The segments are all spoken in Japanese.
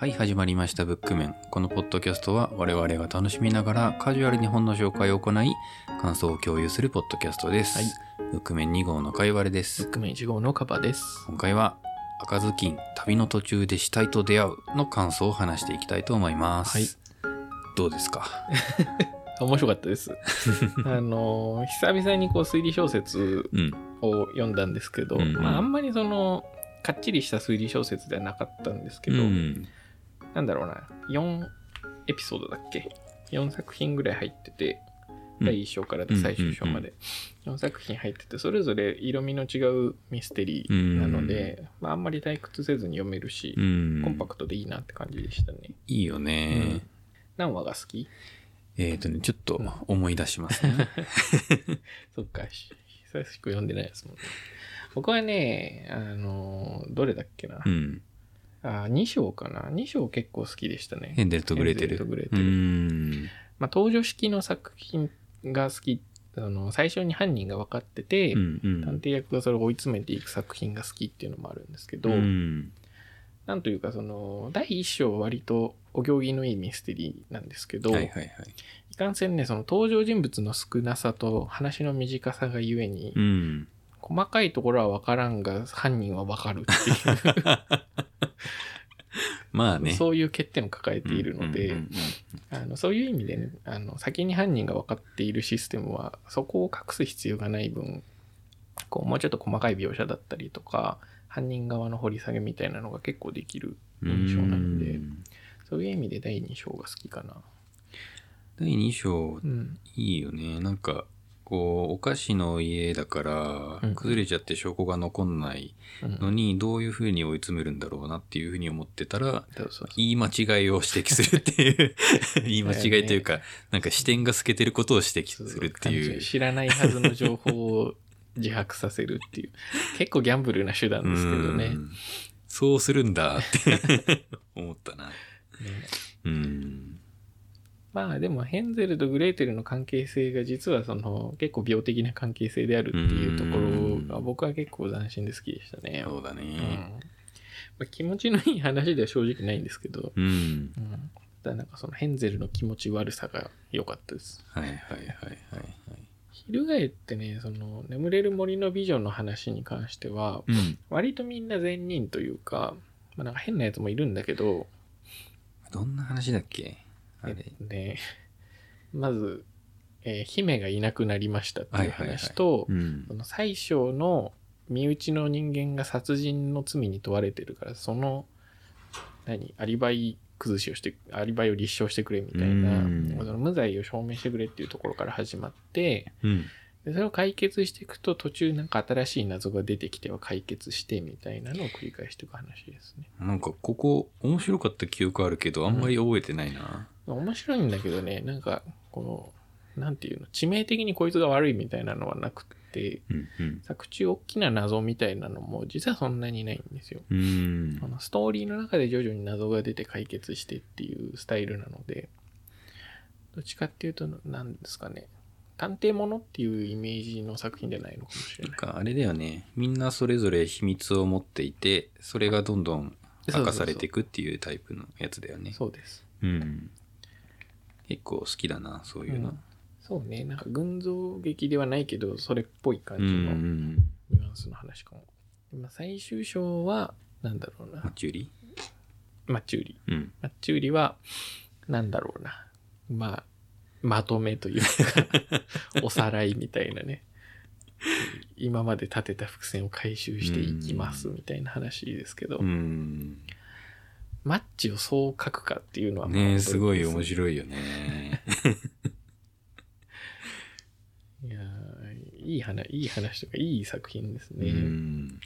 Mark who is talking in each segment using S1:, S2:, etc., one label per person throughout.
S1: はい、始まりました、ブックメン。このポッドキャストは我々が楽しみながらカジュアルに本の紹介を行い、感想を共有するポッドキャストです。
S2: はい
S1: ブックメン2号のかいわれで
S2: ブッ
S1: す。
S2: クメン1号のカバです。
S1: 今回は、赤ずきん、旅の途中で死体と出会うの感想を話していきたいと思います。
S2: はい
S1: どうですか？
S2: 面白かったです。あのー、久々にこう推理小説
S1: うん。
S2: を読んだんですけど、まああんまりその、かっちりした推理小説ではなかったんですけど、
S1: うん。
S2: なんだろうな、4エピソードだっけ ?4 作品ぐらい入ってて、
S1: うん
S2: 第1章から最終章まで、4作品入ってて、それぞれ色味の違うミステリーなので、まああんまり退屈せずに読めるし、
S1: うん。
S2: コンパクトでいいなって感じでしたね。
S1: いいよね。
S2: 何話が好き？
S1: えっ、とね、ちょっと思い出しますね。
S2: そっか、し久しく読んでないですもんね。僕はね、あの、どれだっけな？
S1: うん。
S2: あ、2章かな？2章結構好きでしたね。
S1: ヘンデルとグレーテル。
S2: ヘンゼルとグレーテ
S1: う
S2: ル
S1: ん。
S2: まあ、登場式の作品が好き。あの、最初に犯人が分かってて、
S1: うんうん。
S2: 探偵役がそれを追い詰めていく作品が好きっていうのもあるんですけど、
S1: うん。
S2: なんというか、その、第1章は割とお行儀のいいミステリーなんですけど、
S1: はいはいはい。
S2: いかんせんね、その登場人物の少なさと話の短さがゆえに、
S1: うん。
S2: 細かいところは分からんが犯人は分かるっていう、
S1: まあね。
S2: そういう欠点を抱えているので、そういう意味でねあの先に犯人が分かっているシステムはそこを隠す必要がない分こうもうちょっと細かい描写だったりとか犯人側の掘り下げみたいなのが結構できる
S1: うん
S2: 印象なので
S1: うん
S2: そういう意味で第2章が好きかな。
S1: 第2章
S2: うん、
S1: いいよね。なんか、こう、お菓子の家だから
S2: うん、
S1: 崩れちゃって証拠が残んない
S2: うん
S1: のに、どういうふうに追い詰めるんだろうなっていうふうに思ってたら、言い間違いを指摘するっていう、言い間違いというか、なんか視点が透けてることを指摘するっていう。
S2: 知らないはずの情報を自白させるっていう結構ギャンブルな手段ですけどね。
S1: うんそうするんだって 思ったな。
S2: ね
S1: うん。
S2: まあでもヘンゼルとグレーテルの関係性が実はその結構病的な関係性であるっていうところが僕は結構斬新で好きでしたね。
S1: そうだ
S2: うん
S1: ね。
S2: まあ、気持ちのいい話では正直ないんですけど、
S1: うん。
S2: うん、ただなんかそのヘンゼルの気持ち悪さが良かったです。
S1: はいはいはいはいはい。
S2: 翻ってね、その眠れる森の美女の話に関しては
S1: うん。
S2: 割とみんな善人というか、まあ、なんか変なやつもいるんだけど、
S1: どんな話だっけ？あれ。
S2: ね、まず、えー姫がいなくなりましたっていう話と、
S1: うん
S2: そ。の最小の身内の人間が殺人の罪に問われてるからその何アリバイ崩しをしてアリバイを立証してくれみたいな
S1: うん
S2: その無罪を証明してくれっていうところから始まって
S1: うん。
S2: でそれを解決していくと途中なんか新しい謎が出てきては解決してみたいなのを繰り返していく話ですね。
S1: なんかここ面白かった記憶あるけど、あんまり覚えてないな。
S2: 面白いんだけどねなんかこのなんていうの致命的にこいつが悪いみたいなのはなくって
S1: うんうん。
S2: 作中大きな謎みたいなのも実はそんなにないんですよ。
S1: うん
S2: あ。のストーリーの中で徐々に謎が出て解決してっていうスタイルなので、どっちかっていうと、何ですかね、探偵ものっていうイメージの作品じゃないのかもしれない。
S1: なんかあれだよね。みんなそれぞれ秘密を持っていて、それがどんどん明かされていくっていうタイプのやつだよね。
S2: そうです。
S1: うん。結構好きだな、そういうの。
S2: そうね、なんか群像劇ではないけど、それっぽい感
S1: うんう
S2: じの
S1: ん。
S2: ニュアンスの話かも。まあ、最終章は、なんだろうな
S1: マ、チュリ
S2: マッチューリ。
S1: うん。
S2: マッチューリは、なんだろうな、まあ、まとめというか、おさらいみたいなね。今まで立てた伏線を回収していきますみたいな話ですけど、
S1: うん。
S2: マッチをそう書くかっていうのはまあ
S1: ねすごい面白いよね。
S2: いやーいい話、いい話とかいい作品です
S1: う
S2: ね。
S1: ん。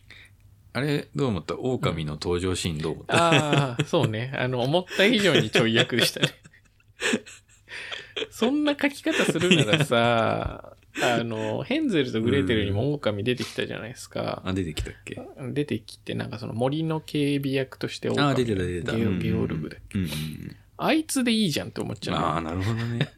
S1: あれ、どう思った？狼の登場シーンどう思った、
S2: ああ、そうね。あの、思った以上にちょい役でしたね。そんな書き方するならさ、あの、ヘンゼルとグレーテルにも狼出てきたじゃないですか。
S1: あ、出てきたっけ？
S2: 出てきて、なんかその森の警備役として狼
S1: あ、出てた出てた。
S2: ゲオ
S1: うん
S2: ゲオルグだっけ？
S1: うんうん
S2: あいつでいいじゃんって思っちゃうの。
S1: ああ、なるほどね。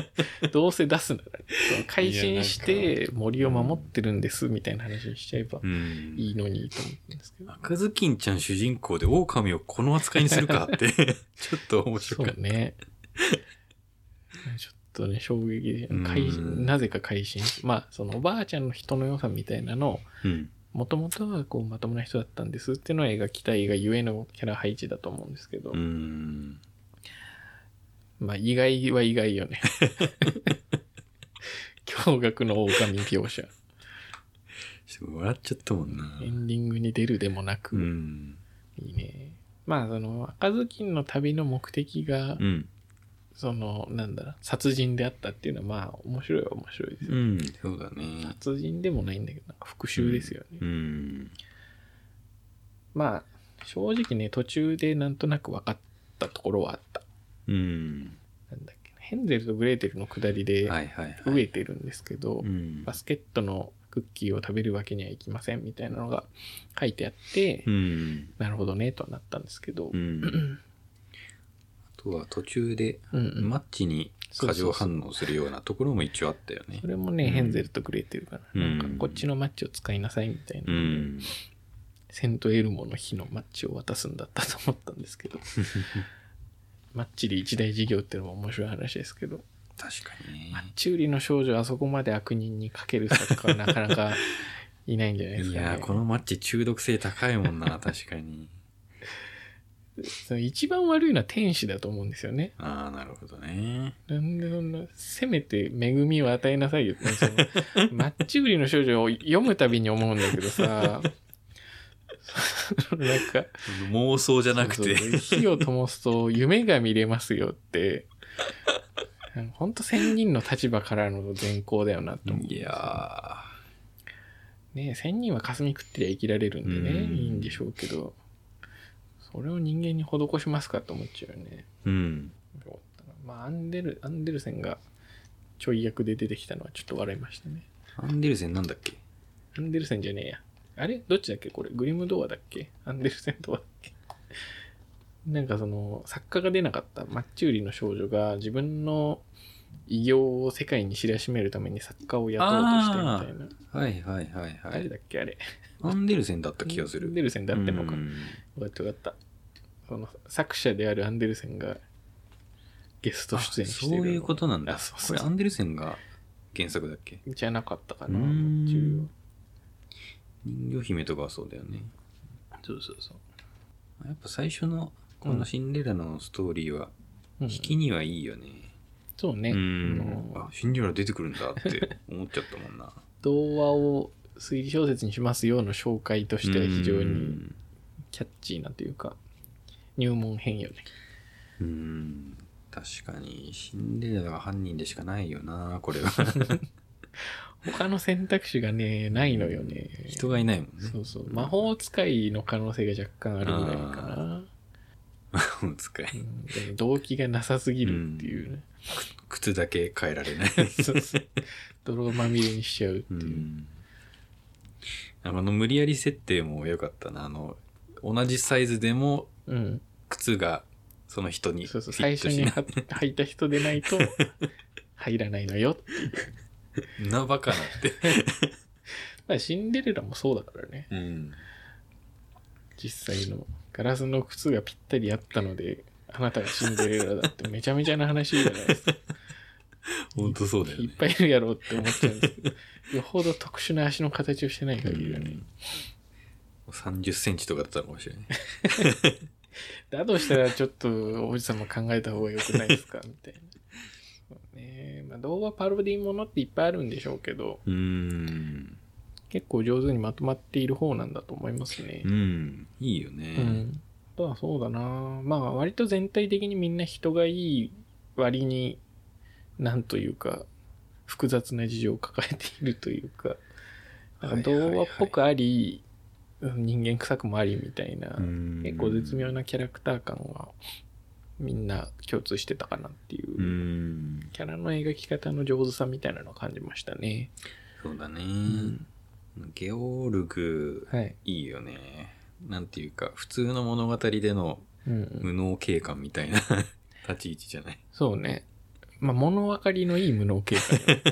S2: どうせ出すなら、改心し
S1: い
S2: て森を守ってるんですみたいな話にしちゃえば
S1: うん。
S2: いいのにと思ってるんですけど。
S1: 赤ずきんちゃん主人公で狼をこの扱いにするかって、ちょっと面
S2: そ
S1: 白かっ
S2: うね。ちょっとね、衝撃でなぜか改心しまあ、そのおばあちゃんの人の良さみたいなの。もともとはこうまともな人だったんですっていうのを描きたいがゆえのキャラ配置だと思うんですけど、
S1: うん。
S2: まあ意外は意外よね。驚愕の狼描写。
S1: 笑っちゃったもんな。
S2: エンディングに出るでもなく、
S1: うん。
S2: いいね。まあ、その、赤ずきんの旅の目的が、
S1: うん。
S2: その、なんだろう、殺人であったっていうのは、まあ、面白いは面白いですよ。
S1: うん。そうだね。
S2: 殺人でもないんだけど、なんか復讐ですよね。
S1: うん。
S2: まあ、正直ね、途中でなんとなく分かったところはあった。
S1: うん。
S2: なんだっけな、ヘンゼルとグレーテルの下りで。飢えてるんですけど、
S1: うん。
S2: バスケットのクッキーを食べるわけにはいきませんみたいなのが書いてあって、
S1: うん。
S2: なるほどね、とはなったんですけど、
S1: うん。あとは途中で、マッチに過剰反応するようなところも一応あったよね
S2: そ。れもね、
S1: うん
S2: ヘンゼルとグレーテルかな。
S1: うん
S2: なんか、こっちのマッチを使いなさいみたいな。
S1: うん。
S2: セントエルモの日のマッチを渡すんだったと思ったんですけど。マッチで一大事業っていうのも面白い話ですけど、
S1: 確かにね
S2: マッ。チ売りの少女あそこまで悪人にかける作家はなかなか いないんじゃないですかね。
S1: いやー、このマッチ中毒性高いもんな、確かに。
S2: その一番悪いのは天使だと思うんですよね。
S1: ああ、なるほどね。
S2: なんでそんな、せめて恵みを与えなさいよって、その マッチ売りの少女を読むたびに思うんだけどさ、なんか、
S1: 妄想じゃなくて。
S2: そうそう火を灯すと夢が見れますよって、ほんと仙人の立場からの善行だよなと思う。
S1: いや
S2: ね仙人は霞食ってりゃ生きられるんでね、
S1: うん
S2: いいんでしょうけど、それを人間に施しますかと思っちゃうよね。
S1: ー。うん。
S2: まあ、アンデル、アンデルセンがちょい役で出てきたのはちょっと笑いましたね。
S1: アンデルセンなんだっけ？
S2: アンデルセンじゃねえや。あれ？どっちだっけ？これ。グリムドアだっけ？アンデルセンドアだっけ？なんかその、作家が出なかったマッチ売りの少女が自分の偉業を世界に知らしめるために作家を雇おうとしてみたいな。
S1: はいはいはいはい。
S2: 誰だっけあれ。
S1: アンデルセンだった気がする。
S2: アンデルセンだってんのか。
S1: うん
S2: よかったよかった。その作者であるアンデルセンがゲスト出演してるの
S1: そういうことなんだ。
S2: あそうそう
S1: これアンデルセンが原作だっけ？
S2: じゃなかったか
S1: う
S2: な。
S1: 人魚姫とかはそうだよね。
S2: そうそうそう。
S1: やっぱ最初のこのシンデレラのストーリーは、
S2: うん
S1: 引きにはいいよね。
S2: そうね。
S1: うん
S2: あ
S1: シンデレラ出てくるんだって思っちゃったもんな。
S2: 童話を推理小説にしますよの紹介としては非常に
S1: うん
S2: キャッチーなというか、入門編よね。
S1: うん。確かに、シンデレラが犯人でしかないよな、これは。
S2: 他の選択肢がね、ないのよね。
S1: 人がいないもんね。
S2: そうそう。魔法使いの可能性が若干あるぐらいかな。
S1: お使い。
S2: うんで動機がなさすぎるっていうね。
S1: 靴だけ変えられない。
S2: そうそう泥まみれにしちゃうって
S1: う
S2: いう。
S1: ん。あの無理やり設定も良かったな。あの、同じサイズでも
S2: うん。
S1: 靴がその人にフ
S2: そうそう。
S1: ィ
S2: 最初に履いた人でないと入らないのよっていう。
S1: なバカなって。
S2: まあシンデレラもそうだからね。
S1: うん。
S2: 実際のガラスの靴がぴったりあったので、あなたがシンデレラだってめちゃめちゃな話じゃないですか。
S1: ほんとそうだよね。
S2: いっぱいいるやろうって思っちゃうんですけど、よほど特殊な足の形をしてない限りはね。
S1: 30センチとかだったのかもしれない。
S2: だとしたらちょっとおじさんも考えた方が良くないですか？みたいな。ねまあ、動画パロディものっていっぱいあるんでしょうけど、
S1: うーん。
S2: 結構上手にまとまっている方なんだと思いますね
S1: う。ん。いいよ
S2: う
S1: ね。
S2: ん。あとはそうだなまあ割と全体的にみんな人がいい割に、なんというか、複雑な事情を抱えているというか、なんか童話っぽくあり、うん人間臭くもありみたいな、
S1: うん
S2: 結構絶妙なキャラクター感はみんな共通してたかなっていう、
S1: うん。
S2: キャラの描き方の上手さみたいなのを感じましたね。
S1: そうだね。
S2: ん
S1: ゲオルグ、
S2: はい。
S1: いいよね。なんていうか、普通の物語での無能警官みたいな 立ち位置じゃない？
S2: そうね。まあ、物分かりのいい無能警官よ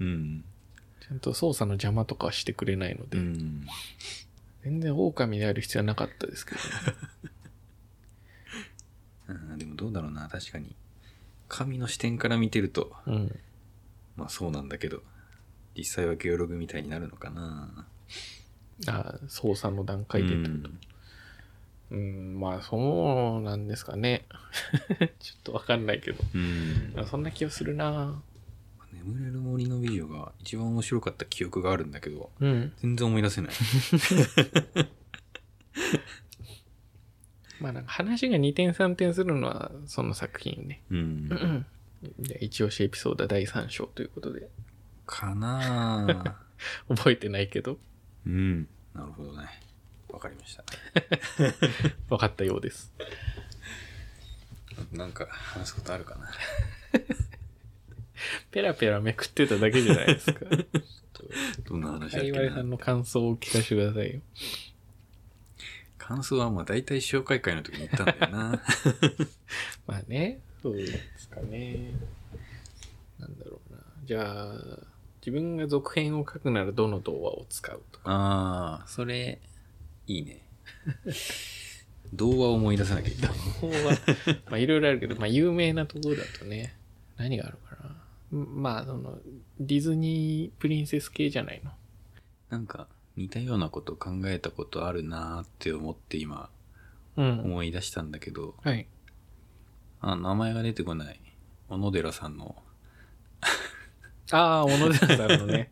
S1: うん。
S2: ちゃんと操作の邪魔とかはしてくれないので、
S1: うん。
S2: 全然狼である必要はなかったですけどね。
S1: うんでもどうだろうな、確かに。神の視点から見てると、
S2: うん。
S1: まあそうなんだけど、実際はゲオログみたいになるのかな。
S2: あ操作の段階でってこと。うん、まあそうなんですかね。ちょっとわかんないけど。
S1: うん。
S2: まあそんな気がするな
S1: 眠れる森の美女が一番面白かった記憶があるんだけど、
S2: うん。
S1: 全然思い出せない。
S2: まあなんか話が2点3点するのはその作品ね。
S1: うん。
S2: じゃあ一押しエピソード第3章ということで。
S1: かなぁ。
S2: 覚えてないけど、
S1: うん。なるほどね。わかりました。
S2: 分かったようです。
S1: なんか話すことあるかな。
S2: ペラペラめくってただけじゃないですか。
S1: どんな話だっ
S2: か
S1: けな
S2: さんの感想を聞かせてくださいよ。
S1: 感想はまあ大体紹介会の時に言ったんだよな。
S2: まあね、そうですかね。なんだろうな。じゃあ、自分が続編を書くならどの童話を使うとか。
S1: ああ、それ、いいね。童話を思い出さなきゃいけない。
S2: 童話、まあいろいろあるけど、まあ有名なところだとね、何があるかな。んまあ、その、ディズニープリンセス系じゃないの？
S1: なんか似たようなこと考えたことあるなーって思って今
S2: うん。
S1: 思い出したんだけど、
S2: はい。
S1: あ、名前が出てこない。小野寺さんの、
S2: ああ、小野寺さんのね、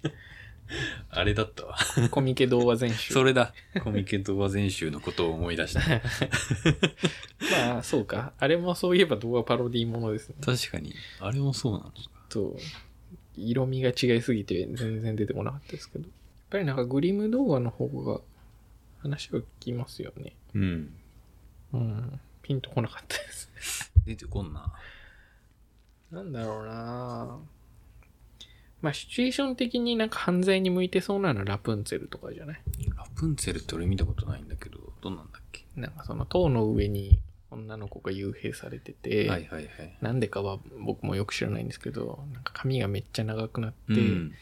S1: あれだったわ。
S2: コミケ童話全集。
S1: それだ。コミケ童話全集のことを思い出した。
S2: まあ、そうか。あれもそういえば動画パロディーものですね。
S1: 確かに。あれもそうなのか。
S2: と、色味が違いすぎて全然出てこなかったですけど。やっぱりなんかグリム動画の方が話が聞きますよね。
S1: うん。
S2: うん。ピンとこなかったです。
S1: 出てこんな。
S2: なんだろうなまあ、シチュエーション的になんか犯罪に向いてそうなのはラプンツェルとかじゃない？
S1: ラプンツェルって俺見たことないんだけど、どんなんだっけ？
S2: なんかその塔の上に女の子が幽閉されてて、
S1: はいはいはい。
S2: なんでかは僕もよく知らないんですけど、なんか髪がめっちゃ長くなって、
S1: うん。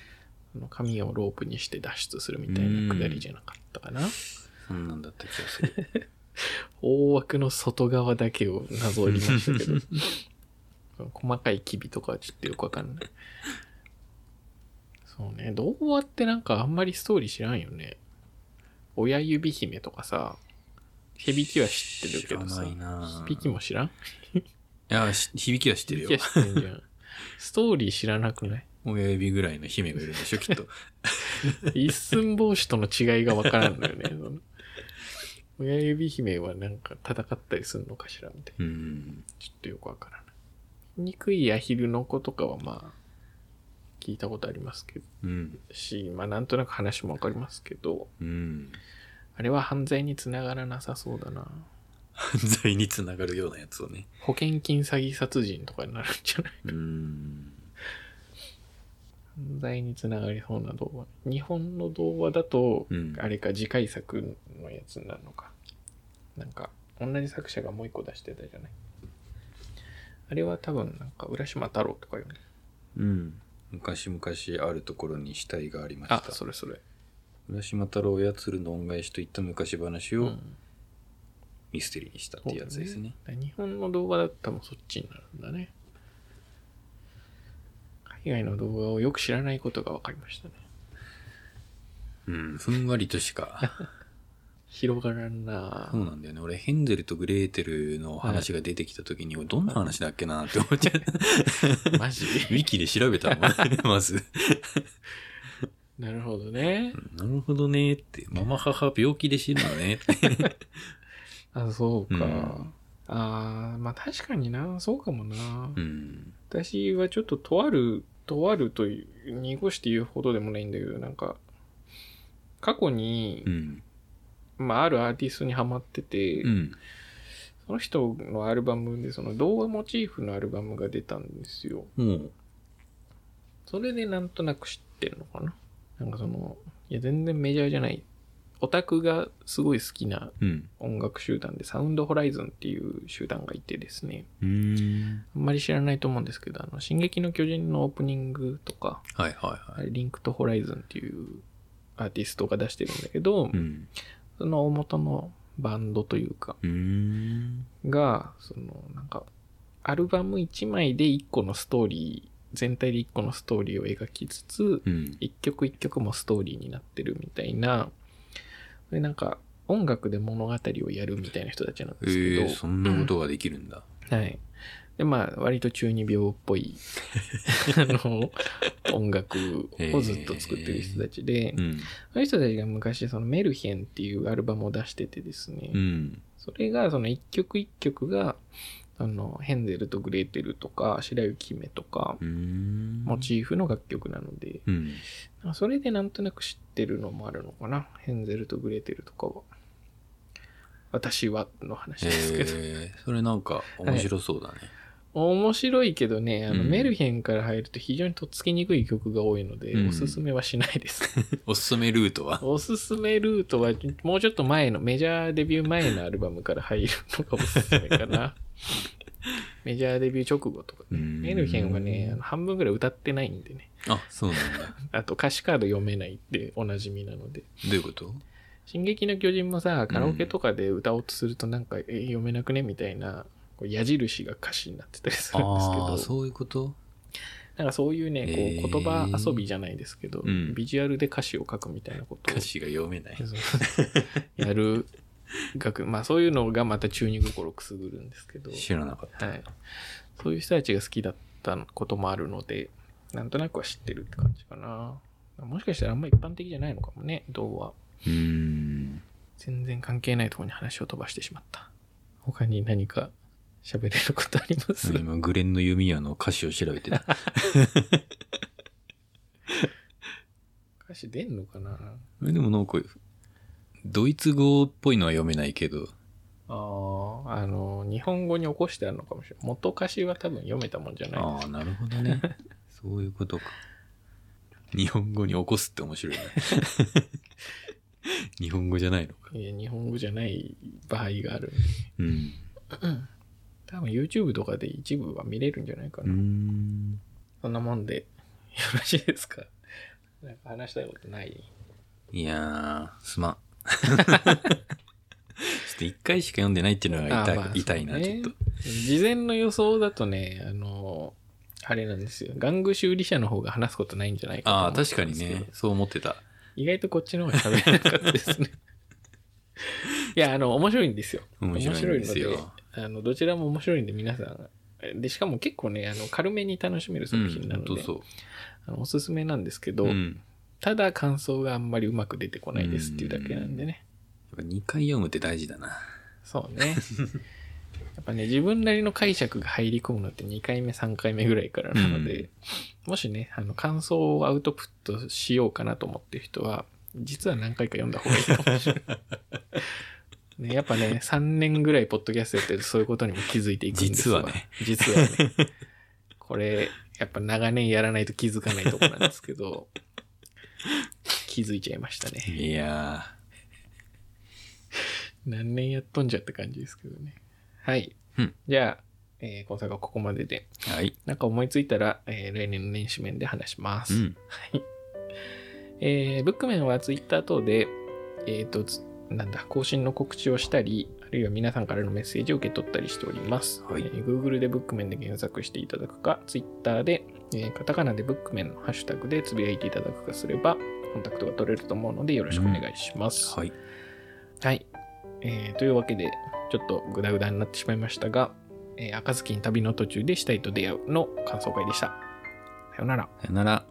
S2: その髪をロープにして脱出するみたいなくだりじゃなかったかな？
S1: そんなんだった気がする。
S2: 大枠の外側だけをなぞりましたけど、細かい機微とかはちょっとよくわかんない。そうね、童話ってなんかあんまりストーリー知らんよね。親指姫とかさ、響きは知ってるけどさ、響きも知らん？
S1: いや、し響きは知ってるよ
S2: 響き。は知ってんじゃん。ストーリー知らなくない？
S1: 親指ぐらいの姫がいるんでしょ、きっと。
S2: 一寸法師との違いがわからんのよね。親指姫はなんか戦ったりするのかしらみたいな。
S1: うん。
S2: ちょっとよくわからない。憎いアヒルの子とかはまあ、聞いたことありますけど、
S1: うん。
S2: し、まあなんとなく話もわかりますけど、
S1: うん。
S2: あれは犯罪につながらなさそうだな。
S1: 犯罪につながるようなやつをね。
S2: 保険金詐欺殺人とかになるんじゃない
S1: うん。
S2: 犯罪につながりそうな動画。日本の動画だと、
S1: うん
S2: あれか次回作のやつになるのか。なんか、同じ作者がもう一個出してたじゃない。あれは多分、なんか、浦島太郎とかよね。
S1: うん。昔々あるところに死体がありました。
S2: あ、それそれ。
S1: 浦島太郎や鶴の恩返しといった昔話を
S2: うん。
S1: ミステリーにしたっていうやつですね。
S2: ね日本の動画だったらもうそっちになるんだね。海外の動画をよく知らないことが分かりましたね。
S1: うん。ふんわりとしか。
S2: 広がらんな
S1: そうなんだよね。俺、ヘンゼルとグレーテルの話が出てきた時に、どんな話だっけなって思っちゃう。
S2: マジ？
S1: ウィキで調べたもんね、まず。
S2: なるほどね。
S1: なるほどねって。ママ母病気で死ぬのねって。
S2: あ、そうか。
S1: うん
S2: ああ、まあ確かにな、そうかもな。
S1: うん。
S2: 私はちょっととある、とあるという、濁して言うほどでもないんだけど、なんか、過去に
S1: う、ん。
S2: まああるアーティストにハマってて、
S1: うん。
S2: その人のアルバムで、その動画モチーフのアルバムが出たんですよ。
S1: もう、
S2: それでなんとなく知ってるのかな？なんかその、いや全然メジャーじゃないオタクがすごい好きな
S1: うん。
S2: 音楽集団で、サウンドホライズンっていう集団がいてですね。あんまり知らないと思うんですけど、あの、進撃の巨人のオープニングとか、
S1: はいはいはい。
S2: あれリンクとホライズンっていうアーティストが出してるんだけど、
S1: うん。
S2: その大元のバンドというか。が、その、なんか、アルバム1枚で1個のストーリー、全体で1個のストーリーを描きつつ、
S1: うん。
S2: 一曲一曲もストーリーになってるみたいな、でなんか音楽で物語をやるみたいな人たちなん
S1: え
S2: ですけど、
S1: ー、そんなことができるんだ。
S2: はい。で、まあ、割と中二病っぽい、あの、音楽をずっと作ってる人たちで、
S1: うん。
S2: その人たちが昔、そのメルヘンっていうアルバムを出しててですね、
S1: うん。
S2: それが、その一曲一曲が、あの、ヘンゼルとグレーテルとか、白雪姫とか。モチーフの楽曲なので、
S1: うん。
S2: それでなんとなく知ってるのもあるのかな。ヘンゼルとグレーテルとかは。私はの話ですけど。
S1: えー、それなんか面白そうだね。
S2: 面白いけどね、あの、
S1: うん
S2: メルヘンから入ると非常にとっつきにくい曲が多いので、
S1: うん
S2: おすすめはしないです。
S1: おすすめルートは？
S2: おすすめルートは、もうちょっと前の、メジャーデビュー前のアルバムから入るのがおすすめかな。メジャーデビュー直後とかね。
S1: うん
S2: メルヘンはね、あの半分ぐらい歌ってないんでね。
S1: あ、そうなんだ。
S2: あと歌詞カード読めないっておなじみなので。
S1: どういうこと？
S2: 進撃の巨人もさ、カラオケとかで歌おうとするとなんか、え読めなくね？みたいな、こう矢印が歌詞になってたりするんですけど、
S1: そういうこと？
S2: なんかそういうね、こう言葉遊びじゃないですけど、
S1: うん
S2: ビジュアルで歌詞を書くみたいなことを
S1: 歌詞が読めない。
S2: やる楽、まあそういうのがまた中二心くすぐるんですけど、
S1: 知らなかった。
S2: はい。そういう人たちが好きだったこともあるので、なんとなくは知ってるって感じかな。もしかしたらあんま一般的じゃないのかもね、童話。
S1: うーん。
S2: 全然関係ないところに話を飛ばしてしまった。他に何か喋れることあります？
S1: 今、グレンの弓矢の歌詞を調べてた。
S2: 歌詞出んのかな？
S1: えでもなんか、ドイツ語っぽいのは読めないけど、
S2: ああ、あの、日本語に起こしてあるのかもしれない。元歌詞は多分読めたもんじゃない。
S1: ああ、なるほどね。そういうことか。日本語に起こすって面白いね。日本語じゃないのか。
S2: いや日本語じゃない場合がある。
S1: うん。
S2: 多分 YouTube とかで一部は見れるんじゃないかな。
S1: ん。
S2: そんなもんで よろしいですか？なんか話したいことない？
S1: いやー、すまん。ちょっと一回しか読んでないっていうのが痛い,、
S2: あまあ
S1: 痛いな、ちょっと。
S2: 事前の予想だとね、あの、あれなんですよ。玩具修理者の方が話すことないんじゃないかと
S1: ああ、確かにね。そう思ってた。
S2: 意外とこっちの方が喋れなかったですね。いや、あの、面白いんですよ。
S1: 面白いんですよ
S2: あの、どちらも面白いんで皆さん、で、しかも結構ね、あの、軽めに楽しめる
S1: うん、
S2: 作品なので、
S1: 本当そ
S2: あのおすすめなんですけ
S1: う。
S2: ど、
S1: うん。
S2: ただ感想があんまりうまく出てこないですっていうだけなんでね。
S1: やっぱ2回読むって大事だな。
S2: そうね。やっぱね、自分なりの解釈が入り込むのって2回目、3回目ぐらいからなので、もしね、あの、感想をアウトプットしようかなと思ってる人は、実は何回か読んだ方がいいかもしれない。ね、やっぱね、3年ぐらいポッドキャストやってるとそういうことにも気づいていくんですわ
S1: 実はね。
S2: 実はね。これ、やっぱ長年やらないと気づかないとこなんですけど、気づいちゃいましたね。
S1: いや
S2: 何年やっとんじゃって感じですけどね。はい。
S1: うん
S2: じゃあ、えー今作はここまでで、
S1: ー。はい。
S2: なんか思いついたら、えー来年の年始面で話します。
S1: うん。
S2: えーブックメンはツイッター等で、えっ、と、つなんだ、更新の告知をしたり、あるいは皆さんからのメッセージを受け取ったりしております。
S1: はい
S2: えー Google でブックメンで検索していただくか、Twitter で、えーカタカナでブックメンのハッシュタグでつぶやいていただくかすれば、コンタクトが取れると思うのでよろしくお願いします。
S1: はい。
S2: はい。えーというわけで、ちょっとグダグダになってしまいましたが、えー赤ずきん旅の途中で死体と出会うの感想会でした。さようなら。
S1: さよなら。